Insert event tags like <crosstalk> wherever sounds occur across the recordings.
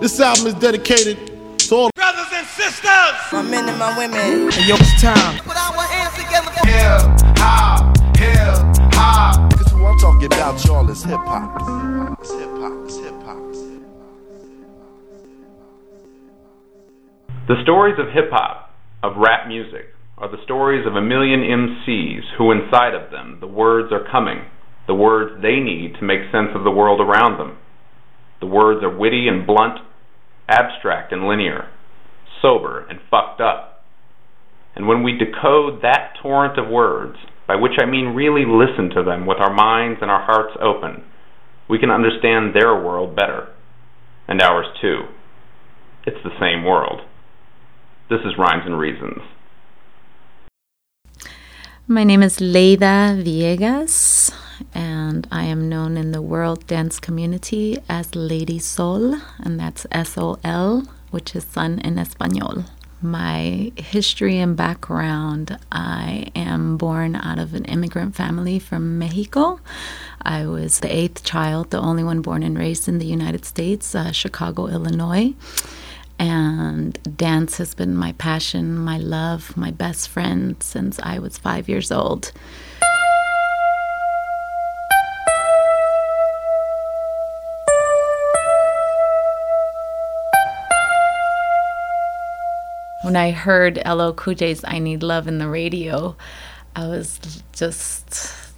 This album is dedicated to all brothers and sisters, my men and my women. Hey, yo, it's time. Put our hands together for hip hop, hip hop. Cause who I'm talking about, y'all, is hip hop. It's hip hop, it's hip hop. The stories of hip hop, of rap music, are the stories of a million MCs who, inside of them, the words are coming, the words they need to make sense of the world around them. The words are witty and blunt, abstract and linear, sober and fucked up. And when we decode that torrent of words, by which I mean really listen to them with our minds and our hearts open, we can understand their world better, and ours too. It's the same world. This is Rhymes and Reasons. My name is Leida Viegas, and I am known in the world dance community as Lady Sol, and that's S O L, which is sun in Espanol. My history and background I am born out of an immigrant family from Mexico. I was the eighth child, the only one born and raised in the United States, uh, Chicago, Illinois and dance has been my passion, my love, my best friend since I was five years old. When I heard Cool J's "I Need Love" in the radio, I was just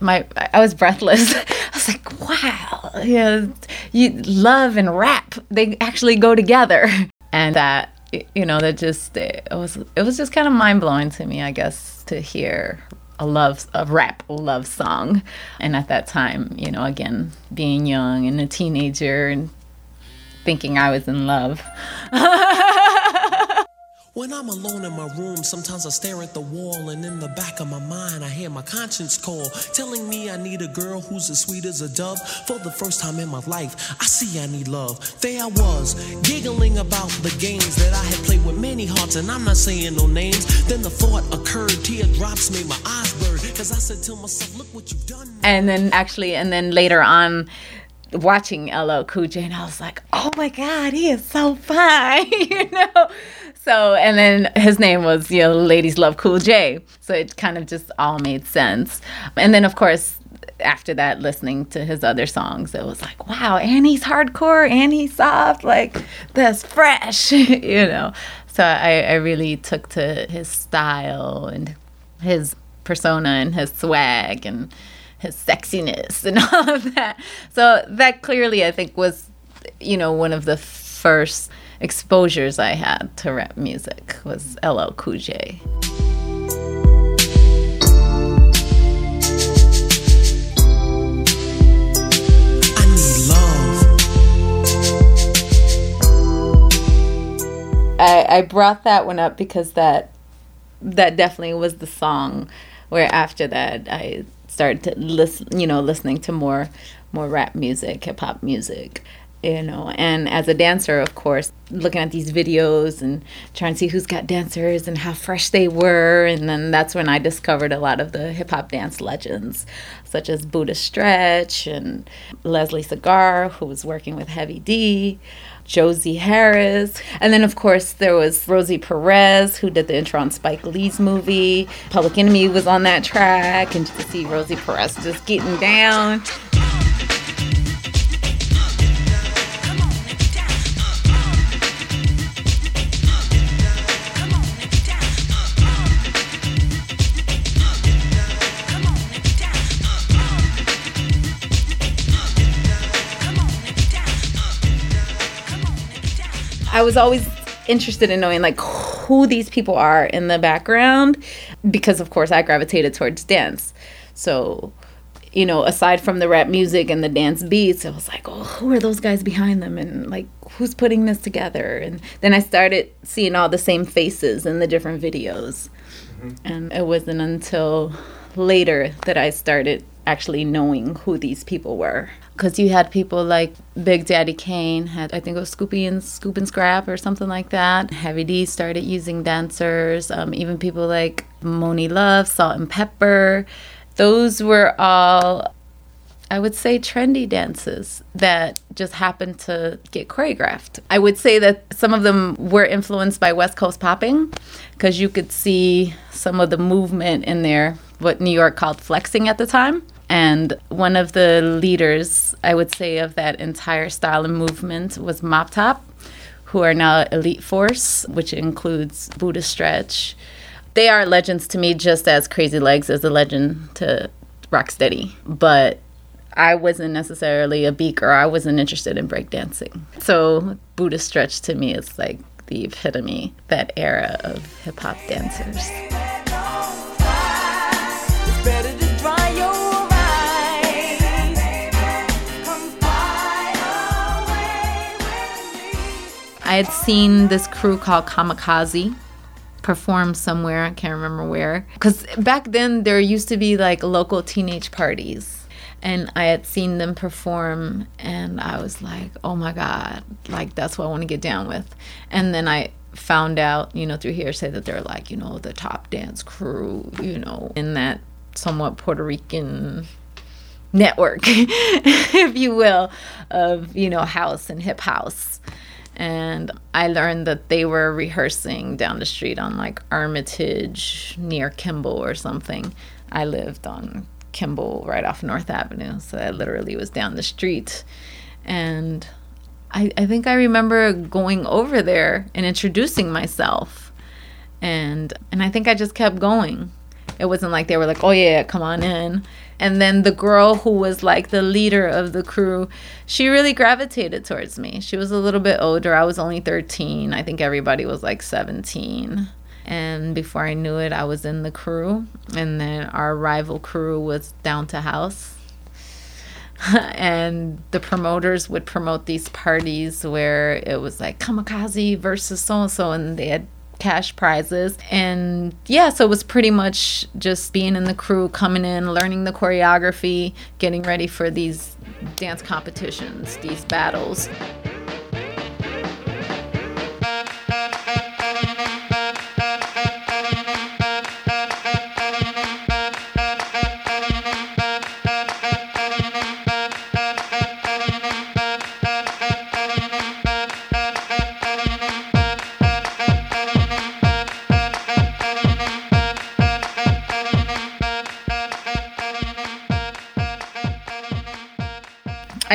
my I was breathless. <laughs> I was like, wow, you, know, you love and rap they actually go together, <laughs> and that you know that just it was it was just kind of mind blowing to me, I guess, to hear a love a rap love song, and at that time, you know, again being young and a teenager and thinking I was in love. <laughs> When I'm alone in my room, sometimes I stare at the wall, and in the back of my mind, I hear my conscience call, telling me I need a girl who's as sweet as a dove. For the first time in my life, I see I need love. There I was, giggling about the games that I had played with many hearts, and I'm not saying no names. Then the thought occurred, teardrops made my eyes burn, because I said to myself, Look what you've done. And then, actually, and then later on, watching LL Cool J, and I was like, oh my God, he is so fine, <laughs> you know? So, and then his name was, you know, Ladies Love Cool J. So it kind of just all made sense. And then, of course, after that, listening to his other songs, it was like, wow, and he's hardcore and he's soft. Like, that's fresh, <laughs> you know? So I, I really took to his style and his persona and his swag and his sexiness and <laughs> all of that. So that clearly, I think, was, you know, one of the first exposures I had to rap music was LL Cool J. I, I brought that one up because that that definitely was the song where after that I started to listen you know listening to more more rap music hip hop music you know and as a dancer of course looking at these videos and trying to see who's got dancers and how fresh they were and then that's when i discovered a lot of the hip-hop dance legends such as buddha stretch and leslie segar who was working with heavy d josie harris and then of course there was rosie perez who did the intro on spike lee's movie. Public enemy was on that track and to see rosie perez just getting down I was always interested in knowing like who these people are in the background because of course I gravitated towards dance. So, you know, aside from the rap music and the dance beats, I was like, "Oh, who are those guys behind them and like who's putting this together?" And then I started seeing all the same faces in the different videos. Mm-hmm. And it wasn't until later that I started actually knowing who these people were because you had people like Big Daddy Kane had I think it was Scoopy and Scoob and Scrap or something like that. Heavy D started using dancers. Um, even people like Monie Love, Salt-N-Pepa. Those were all I would say trendy dances that just happened to get choreographed. I would say that some of them were influenced by West Coast popping because you could see some of the movement in there, what New York called flexing at the time. And one of the leaders, I would say, of that entire style and movement was Mop Top, who are now Elite Force, which includes Buddha Stretch. They are legends to me, just as Crazy Legs is a legend to Rocksteady. But I wasn't necessarily a beaker. I wasn't interested in breakdancing. So Buddha Stretch to me is like the epitome, that era of hip hop dancers. I had seen this crew called Kamikaze perform somewhere. I can't remember where. Because back then, there used to be like local teenage parties. And I had seen them perform, and I was like, oh my God, like that's what I want to get down with. And then I found out, you know, through hearsay that they're like, you know, the top dance crew, you know, in that somewhat Puerto Rican network, <laughs> if you will, of, you know, house and hip house and I learned that they were rehearsing down the street on like Armitage near Kimball or something. I lived on Kimball right off North Avenue, so I literally was down the street. And I, I think I remember going over there and introducing myself. And and I think I just kept going. It wasn't like they were like, "Oh yeah, come on in." And then the girl who was like the leader of the crew, she really gravitated towards me. She was a little bit older. I was only 13. I think everybody was like 17. And before I knew it, I was in the crew. And then our rival crew was down to house. <laughs> and the promoters would promote these parties where it was like kamikaze versus so and so. And they had cash prizes. And yeah, so it was pretty much just being in the crew, coming in, learning the choreography, getting ready for these dance competitions, these battles.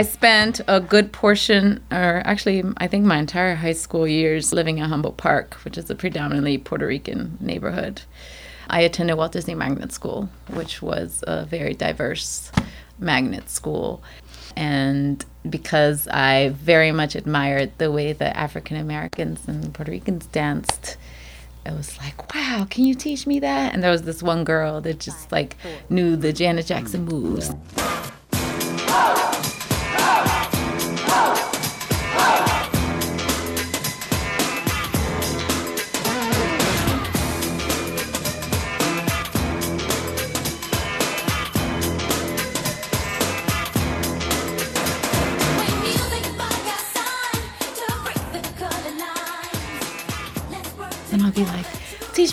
I spent a good portion, or actually, I think my entire high school years living in Humboldt Park, which is a predominantly Puerto Rican neighborhood. I attended Walt Disney Magnet School, which was a very diverse magnet school. And because I very much admired the way that African Americans and Puerto Ricans danced, it was like, wow, can you teach me that? And there was this one girl that just like knew the Janet Jackson moves. and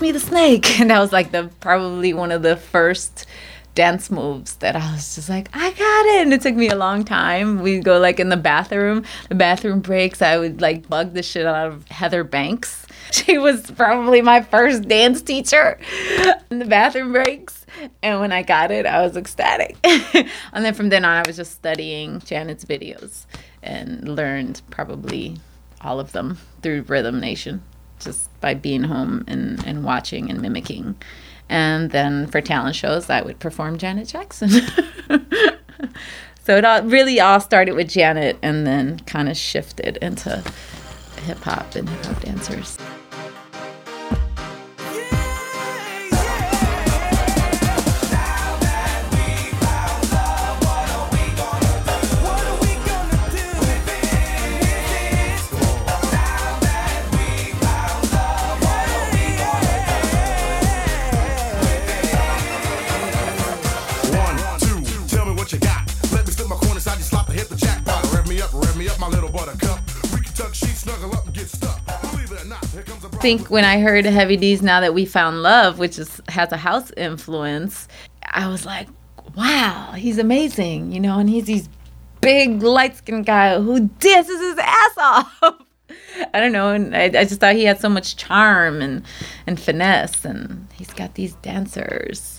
me the snake," <laughs> and that was like the probably one of the first dance moves that I was just like, "I got it," and it took me a long time. We'd go like in the bathroom, the bathroom breaks. I would like bug the shit out of Heather Banks. <laughs> She was probably my first dance teacher <laughs> in the bathroom breaks. And when I got it, I was ecstatic. and then from then on, I was just studying Janet's videos and learned probably all of them through Rhythm Nation just by being home and, and watching and mimicking. And then for talent shows, I would perform Janet Jackson. <laughs> so it all, really all started with Janet and then kind of shifted into hip hop and hip hop dancers. Think when I heard Heavy D's Now That We Found Love, which is has a house influence, I was like, wow, he's amazing, you know, and he's these big light skinned guy who dances his ass off. <laughs> I don't know, and I, I just thought he had so much charm and and finesse, and he's got these dancers.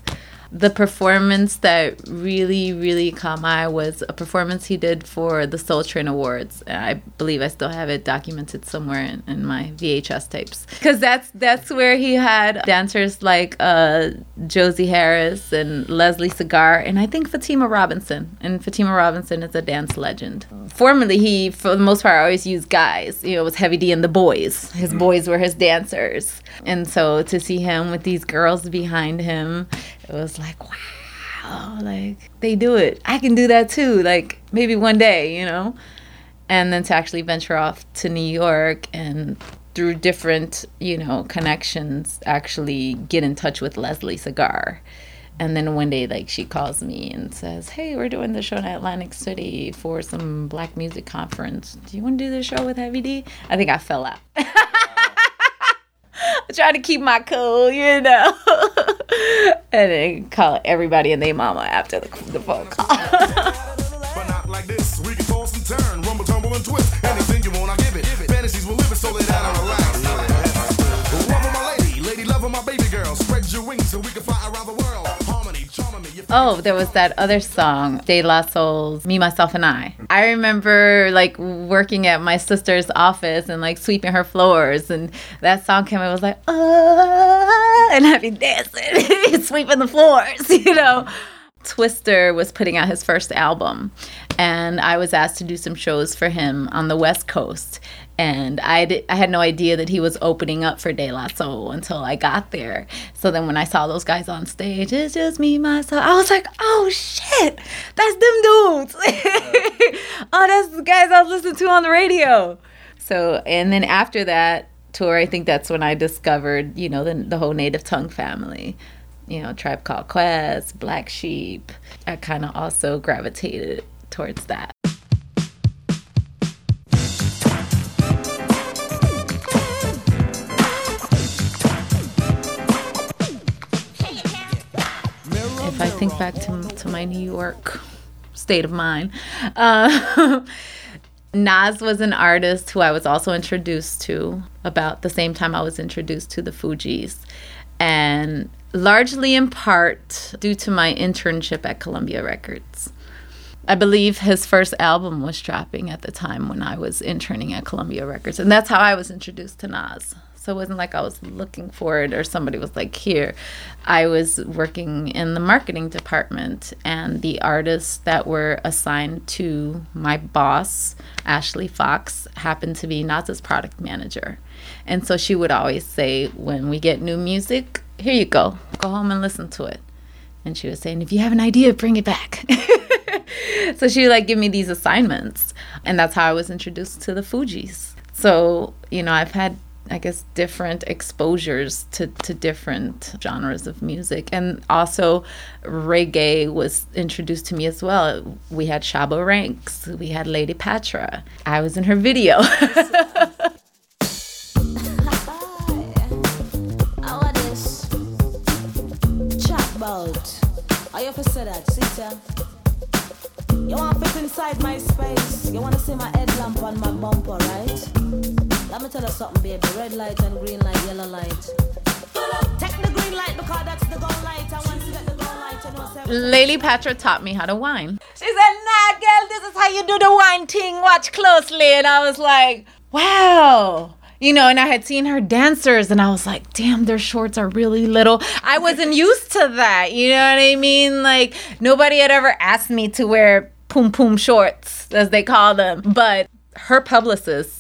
The performance that really, really caught my eye was a performance he did for the Soul Train Awards. I believe I still have it documented somewhere in, in my VHS tapes. Because that's that's where he had dancers like uh, Josie Harris and Leslie Segar, and I think Fatima Robinson. And Fatima Robinson is a dance legend. Formerly, he, for the most part, always used guys. You know, it was Heavy D and the boys. His boys were his dancers. And so to see him with these girls behind him, it was like, wow, like they do it. I can do that too. Like maybe one day, you know? And then to actually venture off to New York and through different, you know, connections, actually get in touch with Leslie Segar. And then one day, like, she calls me and says, Hey, we're doing the show in Atlantic City for some black music conference. Do you want to do the show with Heavy D? I think I fell out. <laughs> I try to keep my cool, you know. <laughs> and then call everybody and their mama after the, the phone call. <laughs> Oh, there was that other song, De La Soul's Me, Myself, and I. I remember like working at my sister's office and like sweeping her floors, and that song came. I was like, ah, and I'd be dancing, <laughs> sweeping the floors, <laughs> you know. Twista was putting out his first album, and I was asked to do some shows for him on the West Coast. And I, I had no idea that he was opening up for De La Soul until I got there. So then when I saw those guys on stage, it's just me, myself, I was like, oh shit, that's them dudes. <laughs> oh, that's the guys I was listening to on the radio. So, and then after that tour, I think that's when I discovered, you know, the, the whole Native Tongue family you know, Tribe Called Quest, Black Sheep. I kind of also gravitated towards that. I think back to, to my New York state of mind, uh, <laughs> Nas was an artist who I was also introduced to about the same time I was introduced to the Fugees. And largely in part due to my internship at Columbia Records. I believe his first album was dropping at the time when I was interning at Columbia Records. And that's how I was introduced to Nas. So it wasn't like I was looking for it or somebody was like, here. I was working in the marketing department, and the artists that were assigned to my boss, Ashley Fox, happened to be Nas's product manager. And so she would always say, when we get new music, here you go, go home and listen to it. And she was saying, if you have an idea, bring it back. <laughs> so she would like give me these assignments. And that's how I was introduced to the Fugees. So, you know, I've had I guess different exposures to, to different genres of music. And also reggae was introduced to me as well. We had Shabba Ranks, we had Lady Patra. I was in her video. <laughs> You want fit inside my space? You wanna see my headlamp on my bumper, right? Let me tell you something, baby. Red light and green light, yellow light. Take the green light because that's the go light. And once you get the go light, you know, say- Lady Patra taught me how to whine. She said, nah, girl, this is how you do the wine thing. Watch closely. And I was like, wow. You know, and I had seen her dancers and I was like, damn, their shorts are really little. I wasn't <laughs> used to that. You know what I mean? Like, nobody had ever asked me to wear poom poom shorts, as they call them. But her publicist,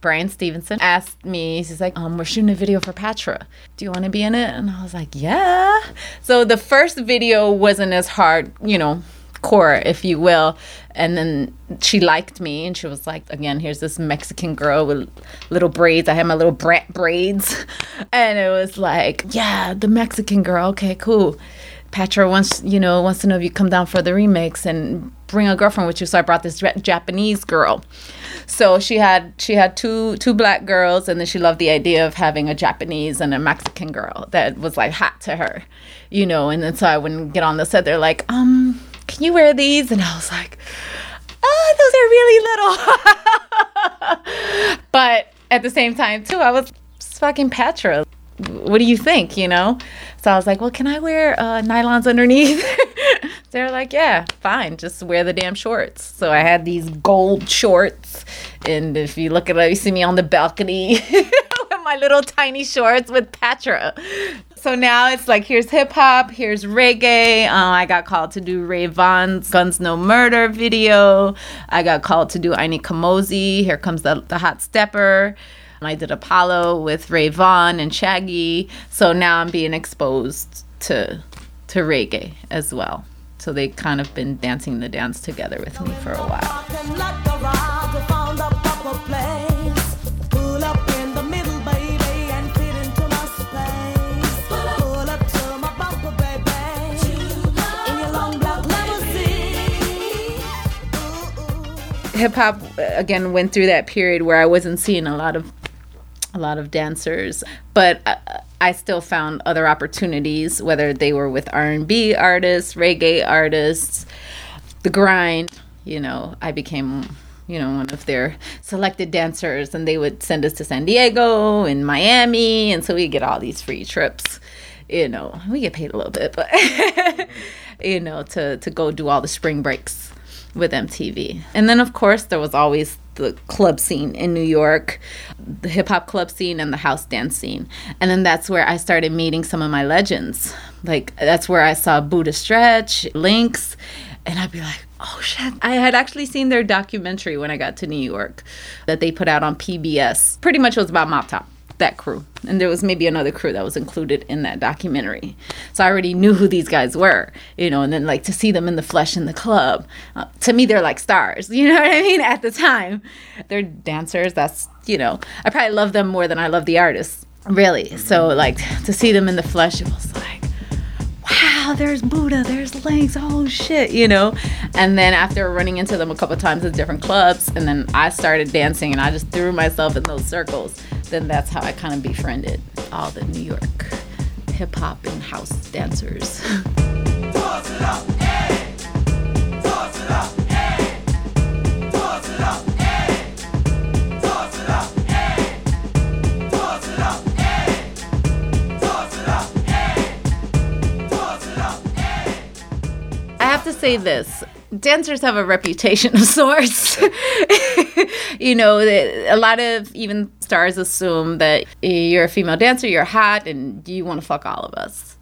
Brian Stevenson asked me, he's like, um, we're shooting a video for Patra. Do you want to be in it? And I was like, yeah. So the first video wasn't as hard, you know, core, if you will. And then she liked me and she was like, again, here's this Mexican girl with little braids. I had my little brat braids. <laughs> And it was like, yeah, the Mexican girl. Okay, cool. Patra wants, you know, wants to know if you come down for the remix and bring a girlfriend with you. So I brought this Japanese girl. So she had she had two two black girls, and then she loved the idea of having a Japanese and a Mexican girl that was like hot to her, you know. And then so I wouldn't get on the set. They're like, um, can you wear these? And I was like, oh, those are really little. <laughs> but at the same time, too, I was fucking Patra. What do you think? You know? So I was like, well, can I wear uh, nylons underneath? <laughs> They're like, yeah, fine. Just wear the damn shorts. So I had these gold shorts. And if you look at it, you see me on the balcony <laughs> with my little tiny shorts with Patra. So now it's like here's hip hop, here's reggae. Um, I got called to do Rayvon's Guns No Murder video. I got called to do Ini Kamoze. Here comes the, the hot stepper. I did Apollo with Rayvon and Shaggy. So now I'm being exposed to to reggae as well. So they kind of been dancing the dance together with me for a while. Hip hop again went through that period where I wasn't seeing a lot of a lot of dancers, but uh, I still found other opportunities, whether they were with R and B artists, reggae artists, the grind. You know, I became you know one of their selected dancers, and they would send us to San Diego and Miami, and so we get all these free trips. You know, we get paid a little bit, but <laughs> you know, to to go do all the spring breaks with MTV. And then, of course, there was always the club scene in New York, the hip hop club scene and the house dance scene. And then that's where I started meeting some of my legends. Like, that's where I saw Buddha Stretch, Lynx, and I'd be like, oh shit. I had actually seen their documentary when I got to New York that they put out on PBS. Pretty much it was about Mop Top that crew. And there was maybe another crew that was included in that documentary. So I already knew who these guys were, you know, and then like to see them in the flesh in the club. Uh, to me, they're like stars, <laughs> you know what I mean? At the time, they're dancers. That's, you know, I probably love them more than I love the artists, really. So like to see them in the flesh, it was like, wow, there's Buddha, there's Lynx, oh shit, you know? And then after running into them a couple times at different clubs, and then I started dancing and I just threw myself in those circles, then that's how I kind of befriended all the New York hip hop and house dancers. To say this. Dancers have a reputation of sorts. <laughs> you know, a lot of even stars assume that you're a female dancer, you're hot, and you want to fuck all of us.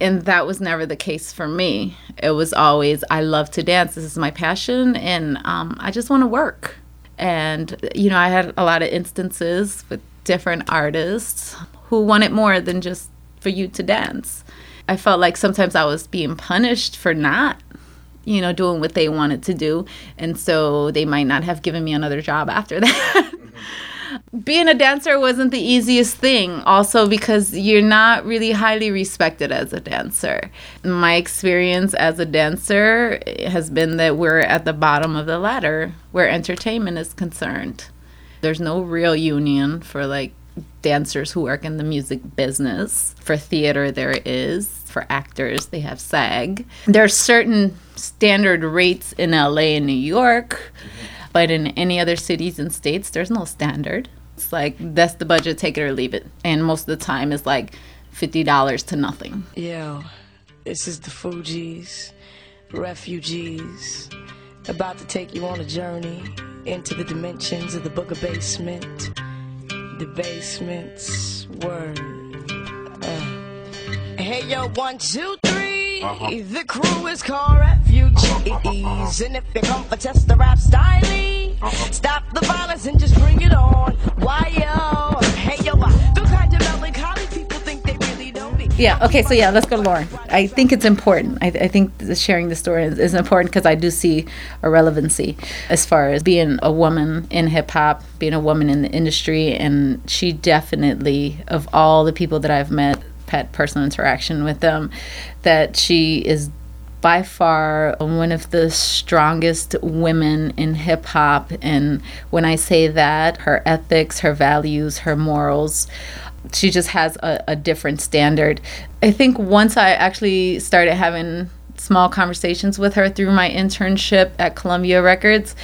And that was never the case for me. It was always, I love to dance. This is my passion, and um, I just want to work. And, you know, I had a lot of instances with different artists who wanted more than just for you to dance. I felt like sometimes I was being punished for not, you know, doing what they wanted to do. And so they might not have given me another job after <laughs> that. Being a dancer wasn't the easiest thing, also because you're not really highly respected as a dancer. My experience as a dancer has been that we're at the bottom of the ladder where entertainment is concerned. There's no real union for like dancers who work in the music business. For theater, there is. For actors, they have SAG. There are certain standard rates in LA and New York, but in any other cities and states, there's no standard. It's like, that's the budget, take it or leave it. And most of the time, it's like $50 to nothing. Yo, this is the Fugees, refugees, about to take you on a journey into the dimensions of the Booger Basement. The basement's word. Uh. Hey yo, one, two, three. two, 3 The crew is called refugees, and if you come for test the rap style, stop the violence and just bring it on. Why yo, Yeah. Okay. So yeah, let's go to Lauren. I think it's important. I, I think the sharing the story is, is important because I do see a relevancy as far as being a woman in hip hop, being a woman in the industry, and she definitely, of all the people that I've met, had personal interaction with them, that she is by far one of the strongest women in hip hop. And when I say that, her ethics, her values, her morals, she just has a, a different standard. I think once I actually started having small conversations with her through my internship at Columbia Records,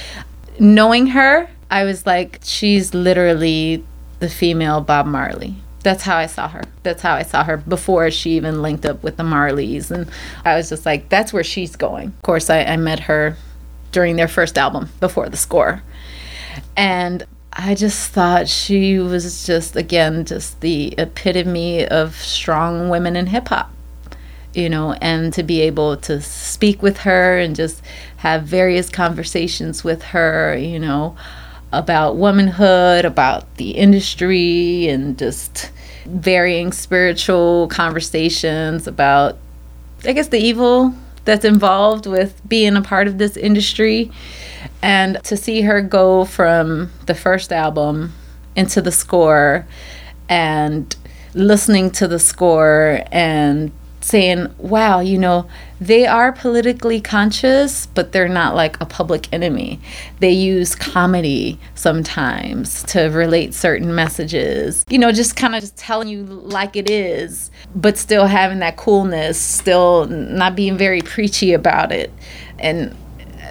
knowing her, I was like, she's literally the female Bob Marley that's how I saw her. That's how I saw her before she even linked up with the Marleys. And I was just like, that's where she's going. Of course, I, I met her during their first album, before the score. And I just thought she was just, again, just the epitome of strong women in hip hop, you know, and to be able to speak with her and just have various conversations with her, you know about womanhood, about the industry, and just varying spiritual conversations about, I guess, the evil that's involved with being a part of this industry. And to see her go from the first album into the score and listening to the score and saying, wow, you know, they are politically conscious, but they're not like a public enemy. They use comedy sometimes to relate certain messages. You know, just kind of just telling you like it is, but still having that coolness, still not being very preachy about it. And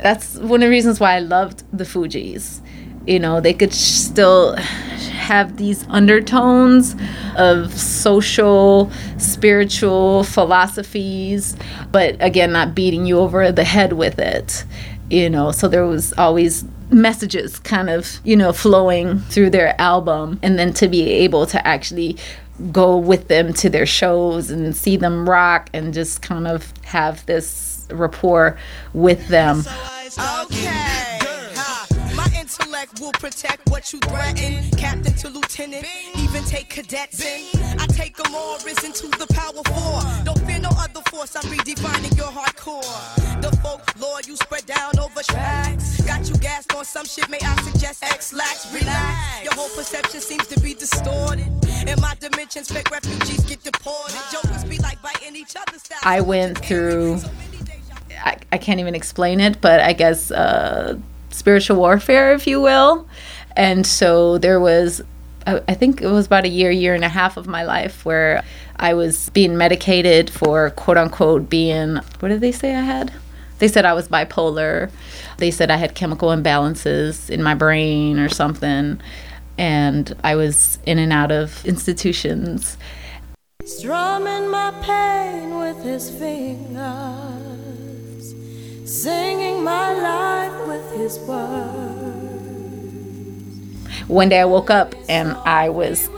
that's one of the reasons why I loved the Fugees. You know, they could still have these undertones of social, spiritual philosophies, but again, not beating you over the head with it. You know, so there was always messages kind of, you know, flowing through their album. And then to be able to actually go with them to their shows and see them rock and just kind of have this rapport with them. Okay intellect will protect what you threaten. Captain to lieutenant, even take cadets in. I take them all risen to the power four. Don't fear no other force, I'm redefining your hardcore. The folklore you spread down over tracks. Got you gassed on some shit, may I suggest Ex-Lax, relax. Your whole perception seems to be distorted. In my dimensions, fake refugees get deported. Jokers be like biting each other's style. I went through I, I, can't even explain it, but I guess uh, spiritual warfare, if you will. And so there was, I think it was about a year, year and a half of my life where I was being medicated for quote unquote being, what did they say I had? They said I was bipolar. They said I had chemical imbalances in my brain or something. And I was in and out of institutions. Strumming my pain with his fingers singing my life with his words. One day I woke up and I was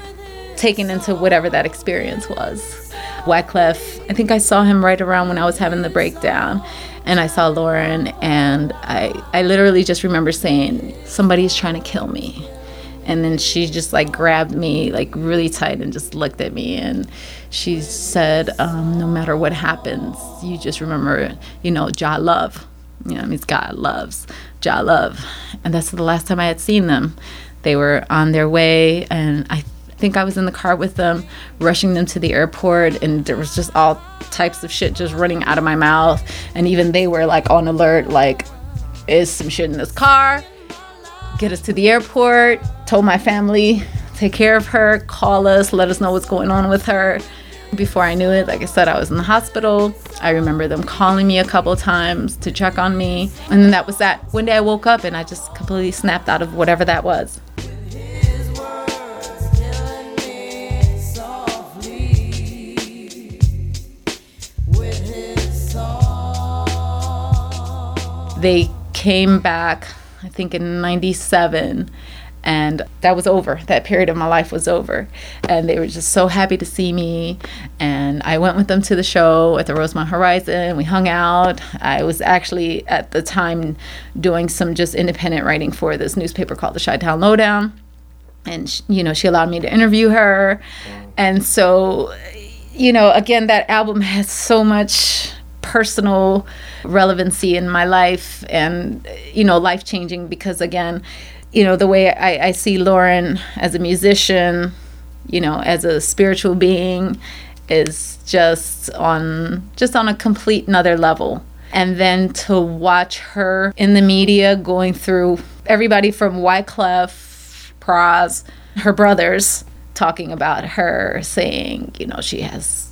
taken into whatever that experience was. Wyclef, I think I saw him right around when I was having the breakdown. And I saw Lauren, and I, I literally just remember saying, Somebody's trying to kill me. And then she just like grabbed me like really tight and just looked at me. And she said, um, No matter what happens, you just remember, you know, Jah love. You know, it means God loves, Jah love. And that's the last time I had seen them. They were on their way, and I think I was in the car with them, rushing them to the airport, and there was just all types of shit just running out of my mouth. And even they were like on alert, like, is some shit in this car? Get us to the airport. Told my family, take care of her, call us, let us know what's going on with her. Before I knew it, like I said, I was in the hospital. I remember them calling me a couple times to check on me. And then that was that. One day I woke up and I just completely snapped out of whatever that was. They came back, I think in 97 and that was over. That period of my life was over. And they were just so happy to see me. And i went with them to the show at the rosemont horizon. We hung out. I was actually at the time doing some just independent writing for this newspaper called the chi-town lowdown. And she, you know she allowed me to interview her. And so you know again that album has so much personal relevancy in my life and you know life changing because again you know, the way I, I see Lauren as a musician, you know, as a spiritual being, is just on just on a complete another level. And then to watch her in the media going through everybody from Wyclef, Pras, her brothers talking about her, saying, you know, she has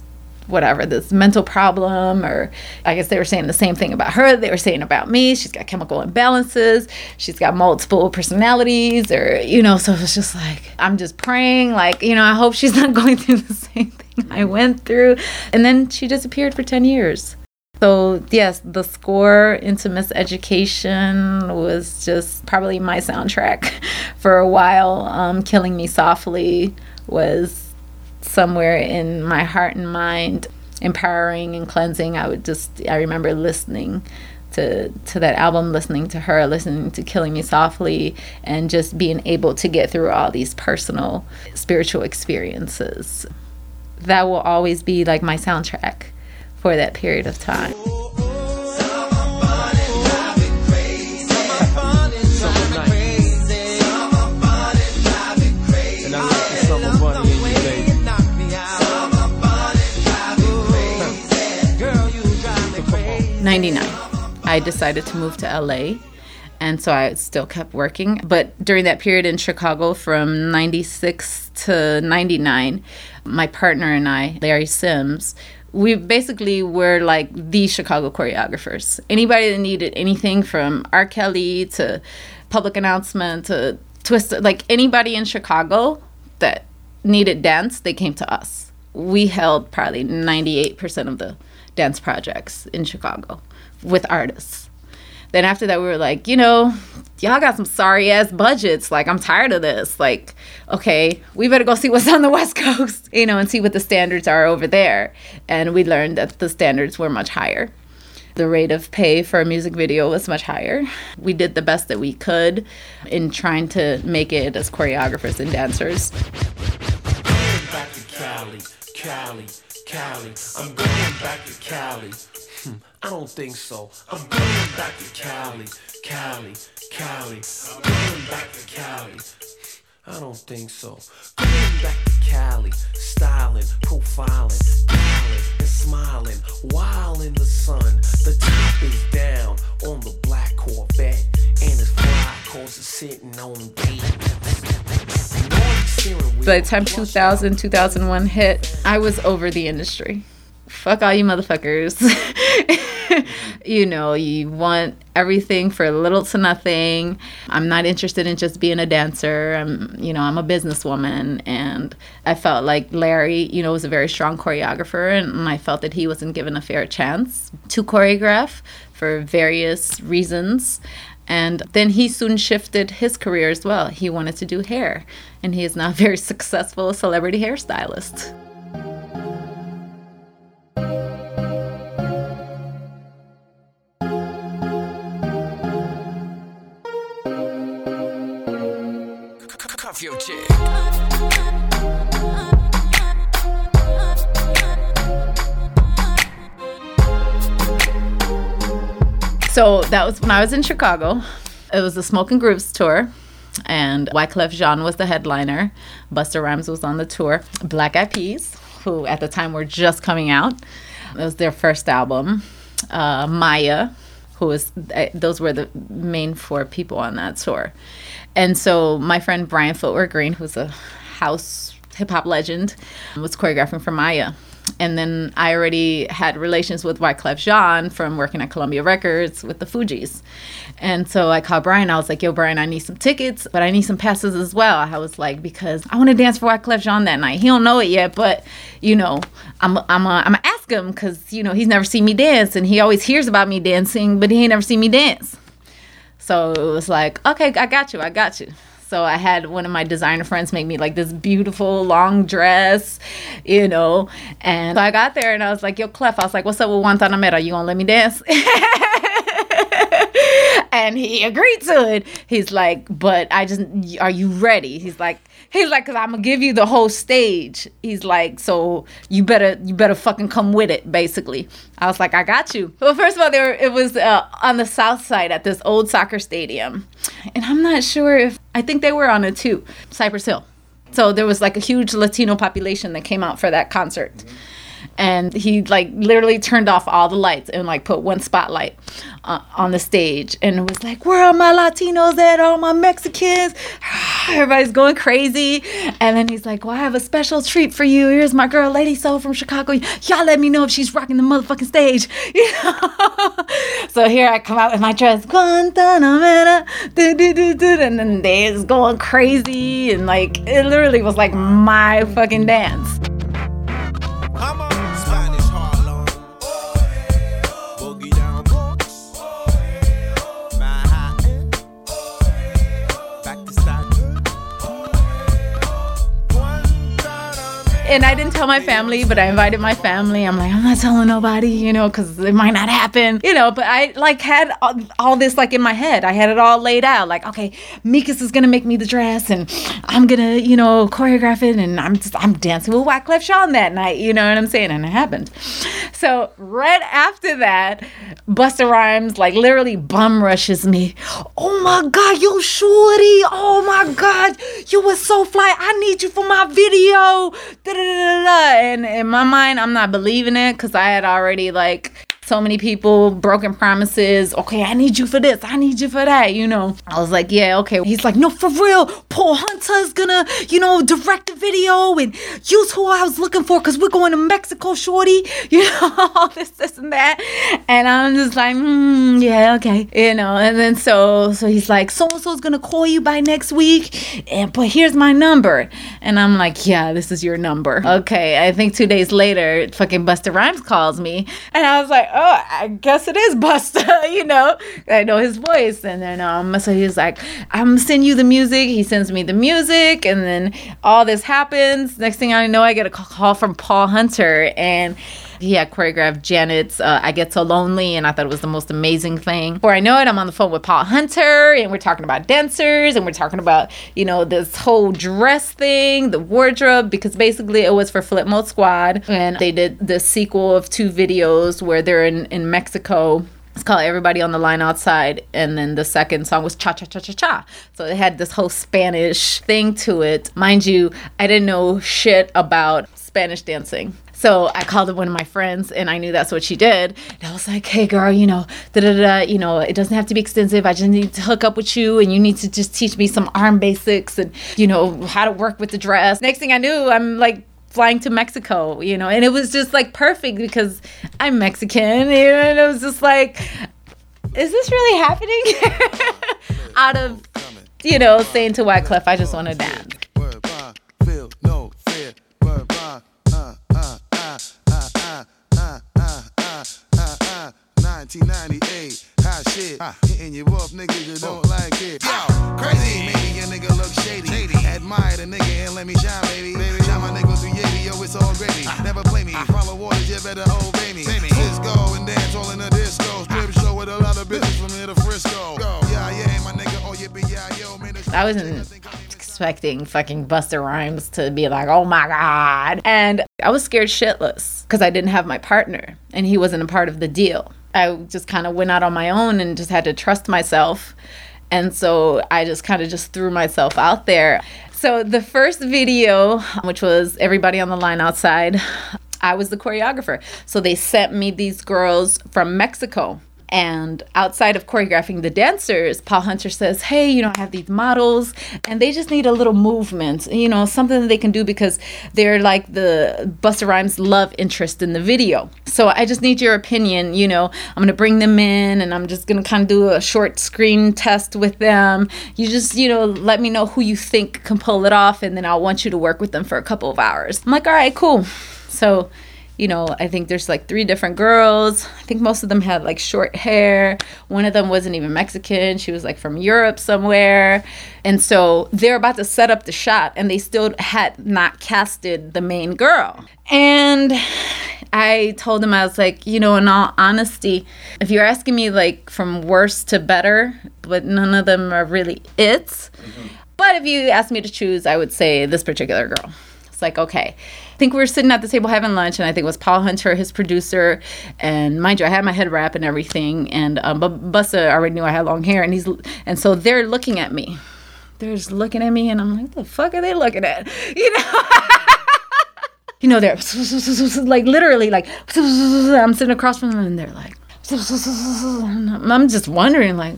whatever this mental problem or i guess they were saying the same thing about her they were saying about me. She's got chemical imbalances. She's got multiple personalities or you know so it's just like i'm just praying like you know i hope she's <laughs> not going through the same thing i went through. And then she disappeared for 10 years. So yes the score into miseducation was just probably my soundtrack <laughs> for a while. Um, killing me softly was somewhere in my heart and mind empowering and cleansing i would just i remember listening to to that album listening to her listening to killing me softly and just being able to get through all these personal spiritual experiences. That will always be like my soundtrack for that period of time 99 i decided to move to la and so i still kept working. But during that period in chicago from 96 to 99 my partner and i larry sims we basically were like the chicago choreographers. Anybody that needed anything from r. Kelly to public announcement to twist like anybody in chicago that needed dance they came to us. We held probably 98% of the dance projects in Chicago with artists. Then after that, we were like, you know, y'all got some sorry ass budgets. Like, I'm tired of this. Like, okay, we better go see what's on the <laughs> West Coast, you know, and see what the standards are over there. And we learned that the standards were much higher. The rate of pay for a music video was much higher. We did the best that we could in trying to make it as choreographers and dancers. back to Cali, Cali, Cali. I'm going back to Cali. Hmm, I don't think so. I'm going back to Cali, Cali, Cali. I'm going back to Cali. I don't think so. Going back to Cali, styling, profiling, dialing, and smiling, while in the sun. The top is down on the black Corvette, and it's fly cause it's sitting on By the time 2000, 2001 hit, I was over the industry. Fuck all you motherfuckers. <laughs> you know, you want everything for little to nothing. I'm not interested in just being a dancer. I'm, you know, I'm a businesswoman. And I felt like Larry, you know, was a very strong choreographer. And I felt that he wasn't given a fair chance to choreograph for various reasons. And then he soon shifted his career as well. He wanted to do hair, and he is now a very <laughs> successful celebrity hairstylist. So that was when I was in Chicago. It was the Smokin' Grooves tour, and Wyclef Jean was the headliner. Busta Rhymes was on the tour. Black Eyed Peas, who at the time were just coming out, it was their first album. Uh, Mya, who was uh, those were the main four people on that tour. And so my friend Brian Footwork Green, who's a house hip hop legend, was choreographing for Mya. And then I already had relations with Wyclef Jean from working at Columbia Records with the Fugees. And so I called Brian. I was like, yo, Brian, I need some tickets, but I need some passes as well. I was like, because I want to dance for Wyclef Jean that night. He don't know it yet, but, you know, I'm, I'm, uh, I'm ask him because, you know, he's never seen me dance and he always hears about me dancing, but he ain't never seen me dance. So it was like, okay, I got you. I got you. So I had one of my designer friends make me like this beautiful long dress, you know. And so I got there and I was like, yo, Clef, I was like, what's up with Guantanamera? You gonna let me dance? <laughs> and he agreed to it. He's like, but I just, are you ready? He's like, he's like, cause I'm gonna give you the whole stage. He's like, so you better, you better fucking come with it, basically. I was like, I got you. Well, first of all, there it was uh, on the south side at this old soccer stadium, and I'm not sure if I think they were on it too, Cypress Hill. So there was like a huge Latino population that came out for that concert. And he like literally turned off all the lights and like put one spotlight uh, on the stage and it was like, "Where are my Latinos at? All my Mexicans?" <sighs> Everybody's going crazy, and then he's like, "Well, I have a special treat for you. Here's my girl, Lady Sol from Chicago. Y'all let me know if she's rocking the motherfucking stage." <laughs> So here I come out with my dress, Guantanamera, and then they is going crazy, and like it literally was like my fucking dance. And I didn't tell my family, but I invited my family. I'm like, I'm not telling nobody, you know, because it might not happen, you know. But I like had all, all this like in my head. I had it all laid out. Like, okay, Mikas is gonna make me the dress, and I'm gonna, you know, choreograph it, and I'm just I'm dancing with Wyclef Jean that night. You know what I'm saying? And it happened. So right after that, Busta Rhymes like literally bum rushes me. Oh my God, you shorty! Oh my God, you were so fly. I need you for my video. Da-da-da-da-da. And in my mind, I'm not believing it because I had already like so many people broken promises. Okay, I need you for this. I need you for that. You know, I was like, yeah, okay. He's like, no, for real. Paul Hunter's gonna, you know, direct the video and use who I was looking for because we're going to Mexico, shorty. <laughs> You know, all this, this, and that. And I'm just like, mm, yeah, okay. You know, and then so, so he's like, so and so's gonna call you by next week. And but here's my number. And I'm like, yeah, this is your number. Okay. I think two days later, fucking Busta Rhymes calls me, and I was like, oh, I guess it is Busta. <laughs> you know, I know his voice. And then um, so he's like, I'm send you the music. He sends me the music, and then all this happens. Next thing I know, I get a call from Paul Hunter, and he had choreographed Janet's uh, I Get So Lonely, and I thought it was the most amazing thing. Before I know it, I'm on the phone with Paul Hunter, and we're talking about dancers, and we're talking about, you know, this whole dress thing, the wardrobe, because basically it was for Flipmode Squad, and they did the sequel of two videos where they're in, in Mexico. It's called Everybody on the Line Outside. And then the second song was Cha Cha Cha Cha Cha. So it had this whole Spanish thing to it. Mind you, I didn't know shit about Spanish dancing. So I called up one of my friends and I knew that's what she did. And I was like, hey girl, you know, da da da, you know, it doesn't have to be extensive. I just need to hook up with you and you need to just teach me some arm basics and, you know, how to work with the dress. Next thing I knew, I'm like flying to Mexico, you know, and it was just like perfect because I'm Mexican, you know, and it was just like, is this really happening? <laughs> Out of, you know, saying to Wyclef, I just want to dance. 1998, hot shit. Hitting you up, niggas, you don't like it. Yo, crazy. Maybe a nigga look shady. Admire the nigga and let me shine, baby. baby. Shine my niggas through Yeti, yo, it's all gravy. Never play me. Follow orders, you better obey me. Cisco and dance all in the disco. Strip show with a lot of bitches from here to Frisco. Yeah, yeah, my nigga, oh, yeah, be yeah, yo, man. I wasn't expecting fucking Busta Rhymes to be like, oh my God. And I was scared shitless because I didn't have my partner and he wasn't a part of the deal. I just kind of went out on my own and just had to trust myself. And so I just kind of just threw myself out there. So the first video, which was everybody on the line outside, I was the choreographer. So they sent me these girls from Mexico. And outside of choreographing the dancers, Paul Hunter says, Hey, you know, I have these models and they just need a little movement, you know, something that they can do because they're like the Busta Rhymes love interest in the video. So I just need your opinion. You know, I'm going to bring them in and I'm just going to kind of do a short screen test with them. You just, you know, let me know who you think can pull it off and then I'll want you to work with them for a couple of hours. I'm like, All right, cool. So you know, I think there's like three different girls. I think most of them had like short hair. One of them wasn't even Mexican. She was like from Europe somewhere. And so they're about to set up the shot and they still had not casted the main girl. And I told them, I was like, you know, in all honesty, if you're asking me like from worse to better, but none of them are really it. Mm-hmm. But if you ask me to choose, I would say this particular girl. It's like, okay. Think we were sitting at the table having lunch, and I think it was Paul Hunter, his producer, and mind you, I had my head wrap and everything, and um, but Busta already knew I had long hair, and he's and so they're looking at me, they're just looking at me, and I'm like, the fuck are they looking at? <laughs> You know. <laughs> you know, they're <laughs> like literally like I'm sitting across from them and they're like I'm just wondering like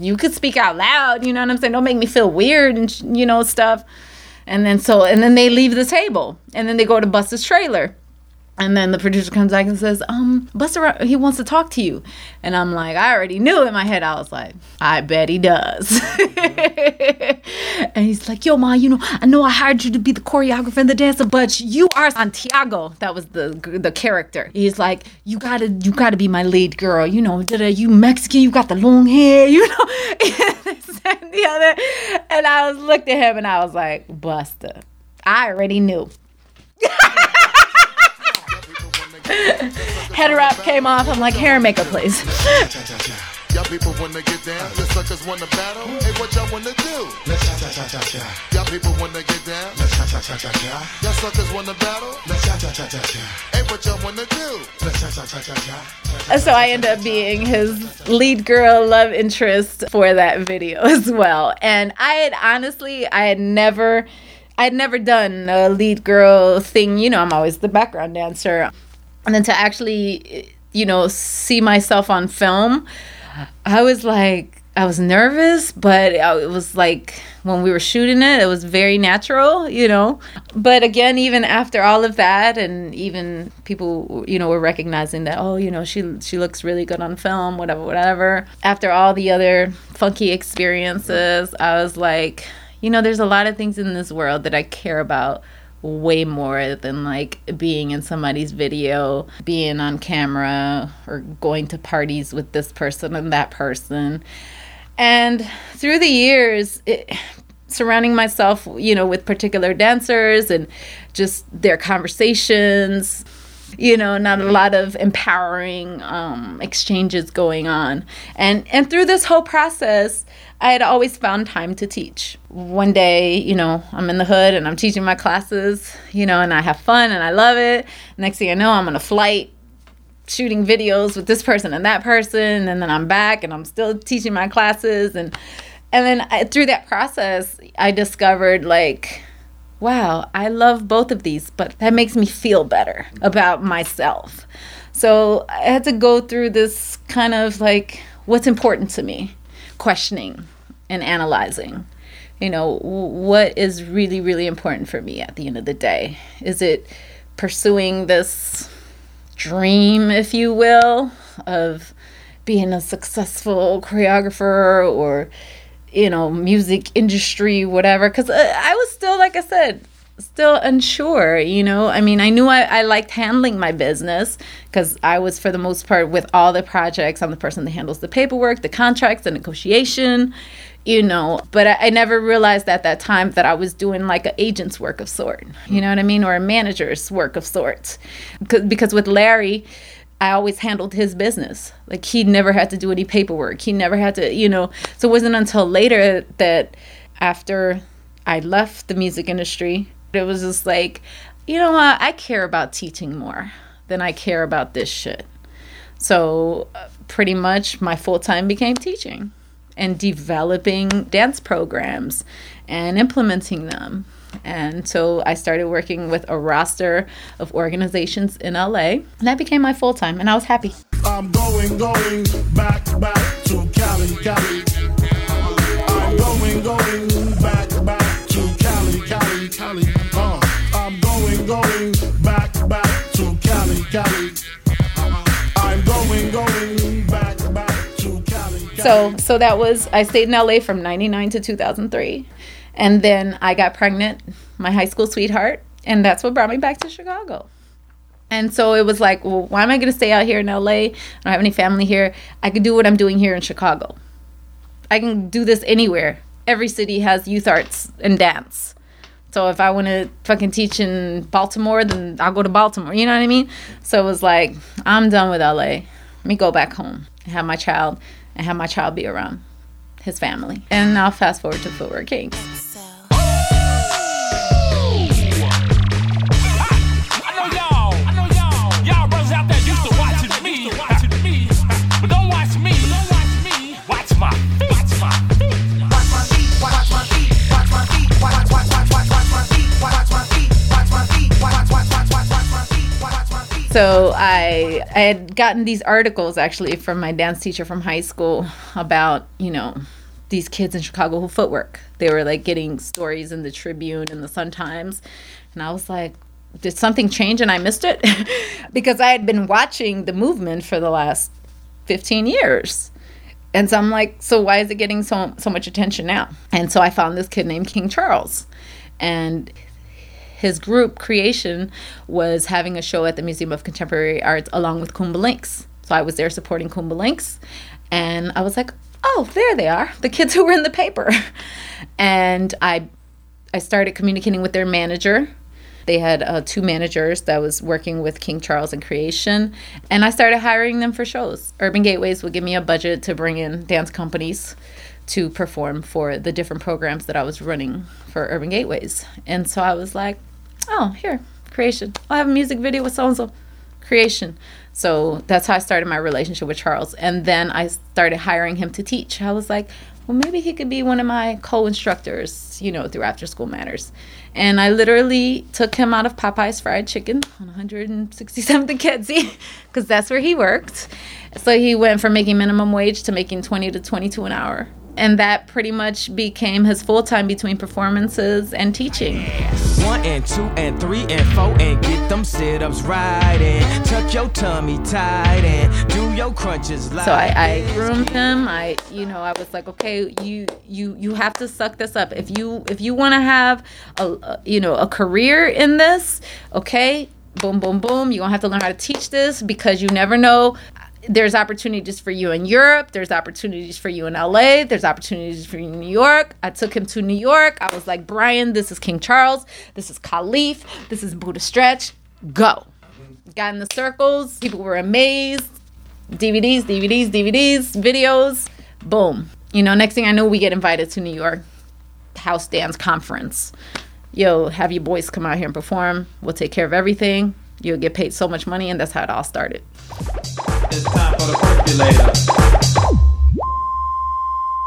you could speak out loud, you know what I'm saying? Don't make me feel weird and you know stuff. And then so and then they leave the table and then they go to Busta's trailer. And then the producer comes back and says, um, Busta, he wants to talk to you. And I'm like, I already knew in my head. I was like, I bet he does. <laughs> and he's like, yo, ma, you know, I know I hired you to be the choreographer and the dancer, but you are Santiago. That was the the character. He's like, you gotta, you gotta be my lead girl. You know, you Mexican, you got the long hair, you know. <laughs> and the other, and I was looked at him and I was like, Busta, I already knew. <laughs> <laughs> Head wrap came off. I'm like, hair and makeup, please. Y'all people wanna get down, you suckers wanna battle. Hey, what y'all wanna do? Let's cha cha cha cha cha. Y'all people wanna get down. Let's cha cha cha cha cha. Y'all suckers wanna battle. Let's cha cha cha cha cha. Hey, what y'all wanna do? Let's cha cha cha cha cha. So I end up being his lead girl love interest for that video <laughs> as well. And I had honestly, I had never, I had never done a lead girl thing. You know, I'm always the background dancer. And then to actually, you know, see myself on film, I was like, I was nervous, but it was like when we were shooting it, it was very natural, you know. But again, even after all of that, and even people, you know, were recognizing that, oh, you know, she she looks really good on film, whatever, whatever. After all the other funky experiences, I was like, you know, there's a lot of things in this world that I care about way more than like being in somebody's video, being on camera, or going to parties with this person and that person. And through the years, it, surrounding myself, you know, with particular dancers and just their conversations, you know, not a lot of empowering um, exchanges going on. And and through this whole process, I had always found time to teach. One day, you know, I'm in the hood and I'm teaching my classes, you know, and I have fun and I love it. Next thing I know, I'm on a flight shooting videos with this person and that person and then I'm back and I'm still teaching my classes and and then I, through that process, I discovered like wow, I love both of these, but that makes me feel better about myself. So I had to go through this kind of like what's important to me questioning and analyzing. You know, what is really, really important for me at the end of the day? Is it pursuing this dream, if you will, of being a successful choreographer or, you know, music industry, whatever? Because uh, I was still, like I said, still unsure you know? I mean i knew i, I liked handling my business because i was for the most part with all the projects. I'm the person that handles the paperwork the contracts the negotiation you know? But I, I never realized at that time that i was doing like an agent's work of sort you know what i mean? Or a manager's work of sorts because with larry I always handled his business. Like he never had to do any paperwork. He never had to, you know. So it wasn't until later that after I left the music industry it was just like, you know what? I care about teaching more than I care about this shit. So, uh, pretty much my full time became teaching and developing dance programs and implementing them. And so I started working with a roster of organizations in LA, and that became my full time, and I was happy. I'm going, going back, back to Cali, Cali. I'm going, going back, back to Cali, Cali, Cali. Uh, I'm going, going back, back to Cali, Cali. I'm going, going back, back to Cali, Cali. So, so that was I stayed in LA from '99 to 2003, and then I got pregnant, my high school sweetheart, and that's what brought me back to Chicago. And so it was like, well, why am I going to stay out here in LA? I don't have any family here. I could do what I'm doing here in Chicago. I can do this anywhere. Every city has youth arts and dance. So if I want to fucking teach in Baltimore, then I'll go to Baltimore. You know what I mean? So it was like, I'm done with LA. Let me go back home and have my child and have my child be around his family. And now fast forward to Footwork Kings. So I I had gotten these articles actually from my dance teacher from high school about, you know, these kids in Chicago who footwork. They were like getting stories in the Tribune and the Sun Times. And I was like, did something change and I missed it? <laughs> because I had been watching the movement for the last 15 years. And so I'm like, so why is it getting so so much attention now? And so I found this kid named King Charles. And his group creation was having a show at the Museum of Contemporary Arts along with Kuumba Lynx. So I was there supporting Kuumba Lynx. And I was like, oh, there they are, the kids who were in the paper. <laughs> And I I started communicating with their manager. They had uh, two managers that was working with King Charles and Creation, and I started hiring them for shows. Urban Gateways would give me a budget to bring in dance companies to perform for the different programs that I was running for Urban Gateways. And so I was like, oh, here, Creation. I have a music video with so and so. Creation. So that's how I started my relationship with Charles. And then I started hiring him to teach. I was like, well, maybe he could be one of my co instructors, you know, through After School Matters. And I literally took him out of Popeye's Fried Chicken on 167th and Kedzie, <laughs> because that's where he worked. So he went from making minimum wage to making 20 to 22 an hour. And that pretty much became his full time between performances and teaching. One and two and three and four and get them sit ups right and tuck your tummy tight and do your crunches light. So I, I groomed him. I you know I was like, okay, you you you have to suck this up. If you if you want to have a, a you know a career in this, okay, boom boom boom. You're gonna have to learn how to teach this because you never know there's opportunities for you in Europe. There's opportunities for you in LA. There's opportunities for you in New York. I took him to New York. I was like, Brian, this is King Charles. This is Khalif. This is Buddha Stretch. Go. Got in the circles. People were amazed. DVDs, DVDs, DVDs, videos. Boom. You know, next thing I know, we get invited to New York House Dance Conference. Yo, have your boys come out here and perform. We'll take care of everything. You'll get paid so much money, and that's how it all started. It's time for the percolator.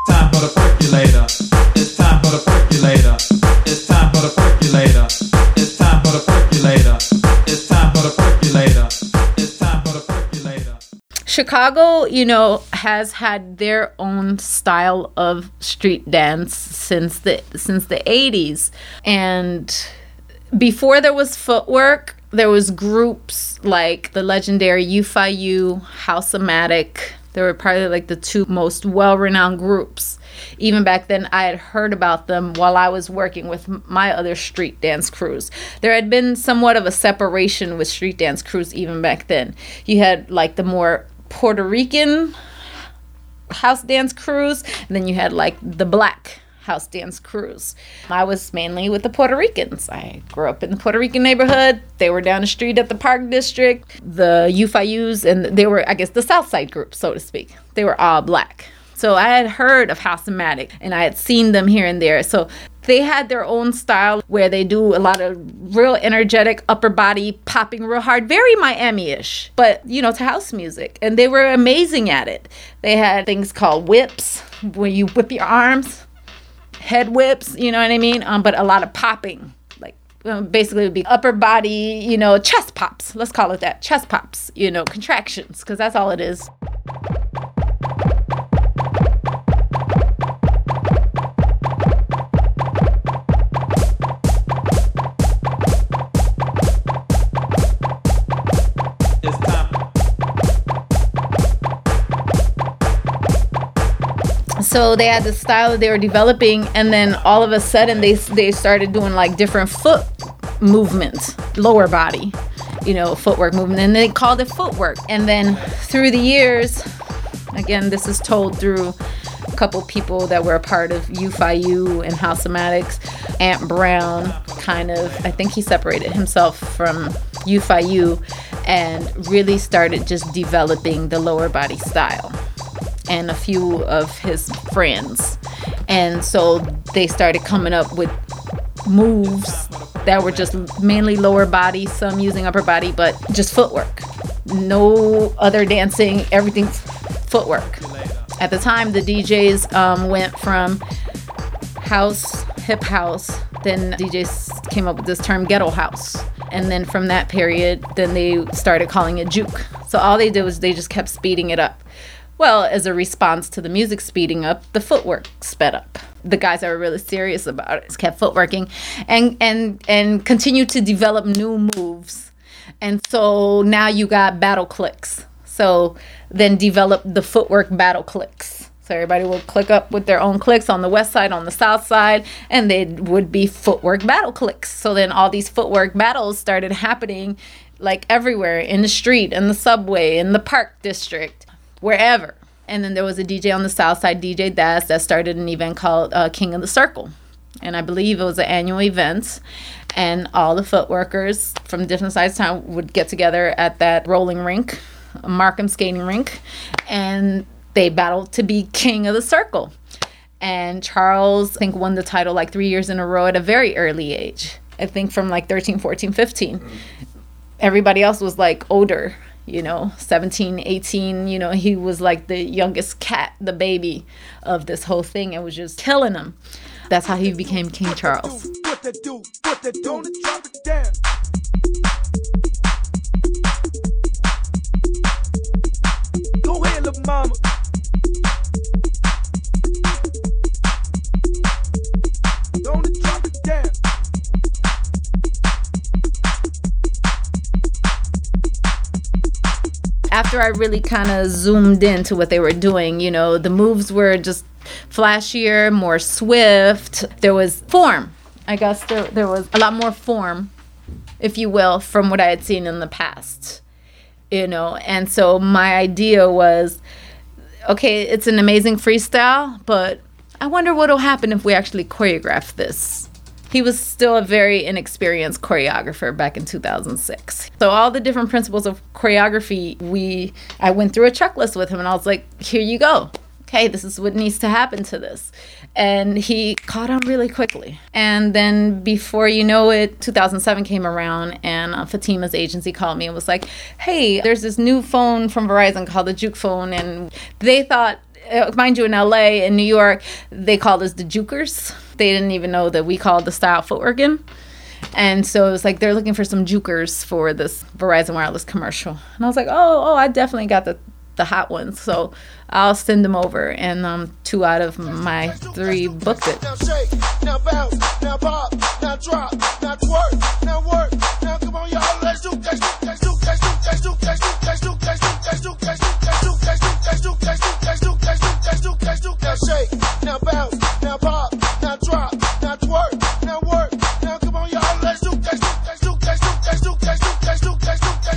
Time for the percolator. It's time for the percolator. It's time for the percolator. It's time for the percolator. It's time for the percolator. It's time for the percolator. Chicago, you know, has had their own style of street dance since the since the 80s. And before there was footwork, there was groups like the legendary UFIU, Housematic. They were probably like the two most well-renowned groups. Even back then, I had heard about them while I was working with my other street dance crews. There had been somewhat of a separation with street dance crews even back then. You had like the more Puerto Rican house dance crews, and then you had like the black house dance crews. I was mainly with the Puerto Ricans. I grew up in the Puerto Rican neighborhood. They were down the street at the Park District. The UFIUs, and they were, I guess, the South Side group, so to speak. They were all black. So I had heard of Housematic and I had seen them here and there. So they had their own style where they do a lot of real energetic upper body popping real hard, very Miami-ish, but you know, to house music. And they were amazing at it. They had things called whips where you whip your arms head whips, you know what I mean? Um, but a lot of popping. Like um, basically, it would be upper body, you know, chest pops. Let's call it that. Chest pops, you know, contractions, because that's all it is. So they had the style that they were developing and then all of a sudden they they started doing like different foot movements lower body you know footwork movement and they called it footwork. And then through the years again this is told through a couple people that were a part of UFIU and Housematics Ant Brown kind of I think he separated himself from UFIU and really started just developing the lower body style and a few of his friends. And so they started coming up with moves that were just mainly lower body, some using upper body, but just footwork. No other dancing, everything footwork. At the time, the DJs um, went from house, hip house, then DJs came up with this term ghetto house. And then from that period, then they started calling it juke. So all they did was they just kept speeding it up. Well, as a response to the music speeding up, the footwork sped up. The guys that were really serious about it kept footworking and and and continued to develop new moves. And so now you got battle clicks. So then develop the footwork battle clicks. So everybody would click up with their own clicks on the west side, on the south side, and they would be footwork battle clicks. So then all these footwork battles started happening like everywhere in the street, in the subway, in the park district, wherever. And then there was a DJ on the south side, DJ Das, that started an event called uh, King of the Circle. And I believe it was an annual event. And all the footworkers from different sides of town would get together at that rolling rink, Markham skating rink, and they battled to be king of the circle. And Charles, I think, won the title like three years in a row at a very early age. I think from like 13, 14, 15. Everybody else was like older, you know, 17, 18. You know, he was like the youngest cat, the baby of this whole thing, and was just killing him That's how he became King Charles. Mama. After I really kind of zoomed into what they were doing, you know, the moves were just flashier, more swift. There was form. I guess there, there was a lot more form, if you will, from what I had seen in the past, you know. And so my idea was okay, it's an amazing freestyle, but I wonder what'll happen if we actually choreograph this. He was still a very inexperienced choreographer back in 2006. So all the different principles of choreography, we I went through a checklist with him and I was like, "Here you go. Okay, this is what needs to happen to this." And he caught on really quickly. And then before you know it, 2007 came around and uh, Fatima's agency called me and was like, "Hey, there's this new phone from Verizon called the Juke phone and they thought uh, mind you, in LA, in New York, they called us the jukers. They didn't even know that we called the style footworking. And so it was like they're looking for some jukers for this Verizon wireless commercial. And I was like, oh, oh, I definitely got the the hot ones. So I'll send them over. And um, two out of my three booked it. Now shake, now bounce, now pop, now drop, now twerk, now work. Now come on, y'all, let's do that,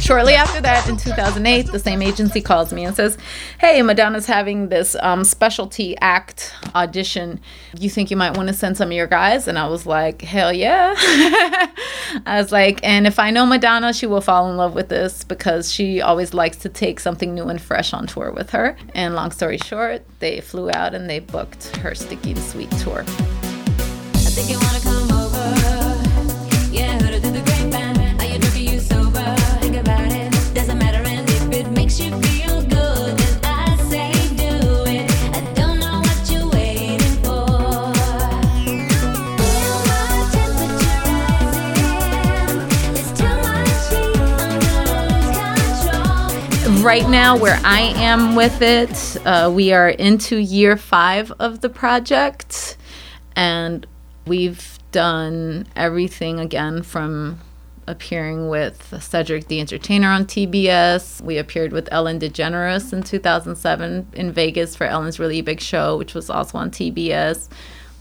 Shortly after that, in 2008, the same agency calls me and says, Hey, Madonna's having this um, specialty act audition. You think you might want to send some of your guys? And I was like, Hell yeah. <laughs> I was like, And if I know Madonna, she will fall in love with this because she always likes to take something new and fresh on tour with her. And long story short, they flew out and they booked her Sticky and Sweet tour. I think you wanna come over. Yeah, right now where i am with it uh, we are into year five of the project and we've done everything again from appearing with cedric the entertainer on tbs we appeared with ellen degeneres in 2007 in vegas for ellen's really big show which was also on tbs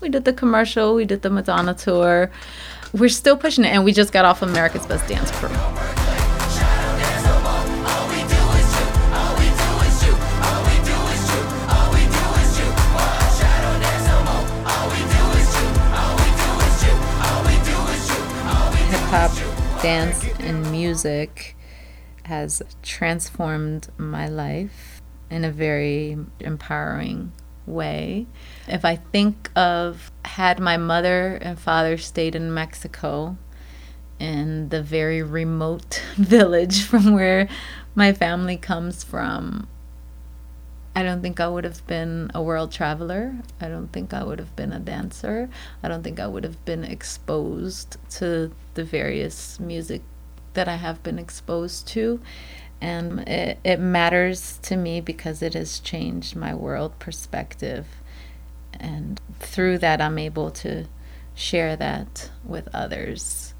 we did the commercial we did the madonna tour. We're still pushing it and we just got off america's best dance crew hop, dance, and music has transformed my life in a very empowering way. If I think of had my mother and father stayed in Mexico in the very remote <laughs> village from where my family comes from, I don't think I would have been a world traveler. I don't think I would have been a dancer. I don't think I would have been exposed to the various music that I have been exposed to. And it, it matters to me because it has changed my world perspective. And through that, I'm able to share that with others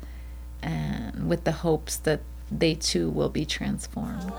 and with the hopes that they too will be transformed.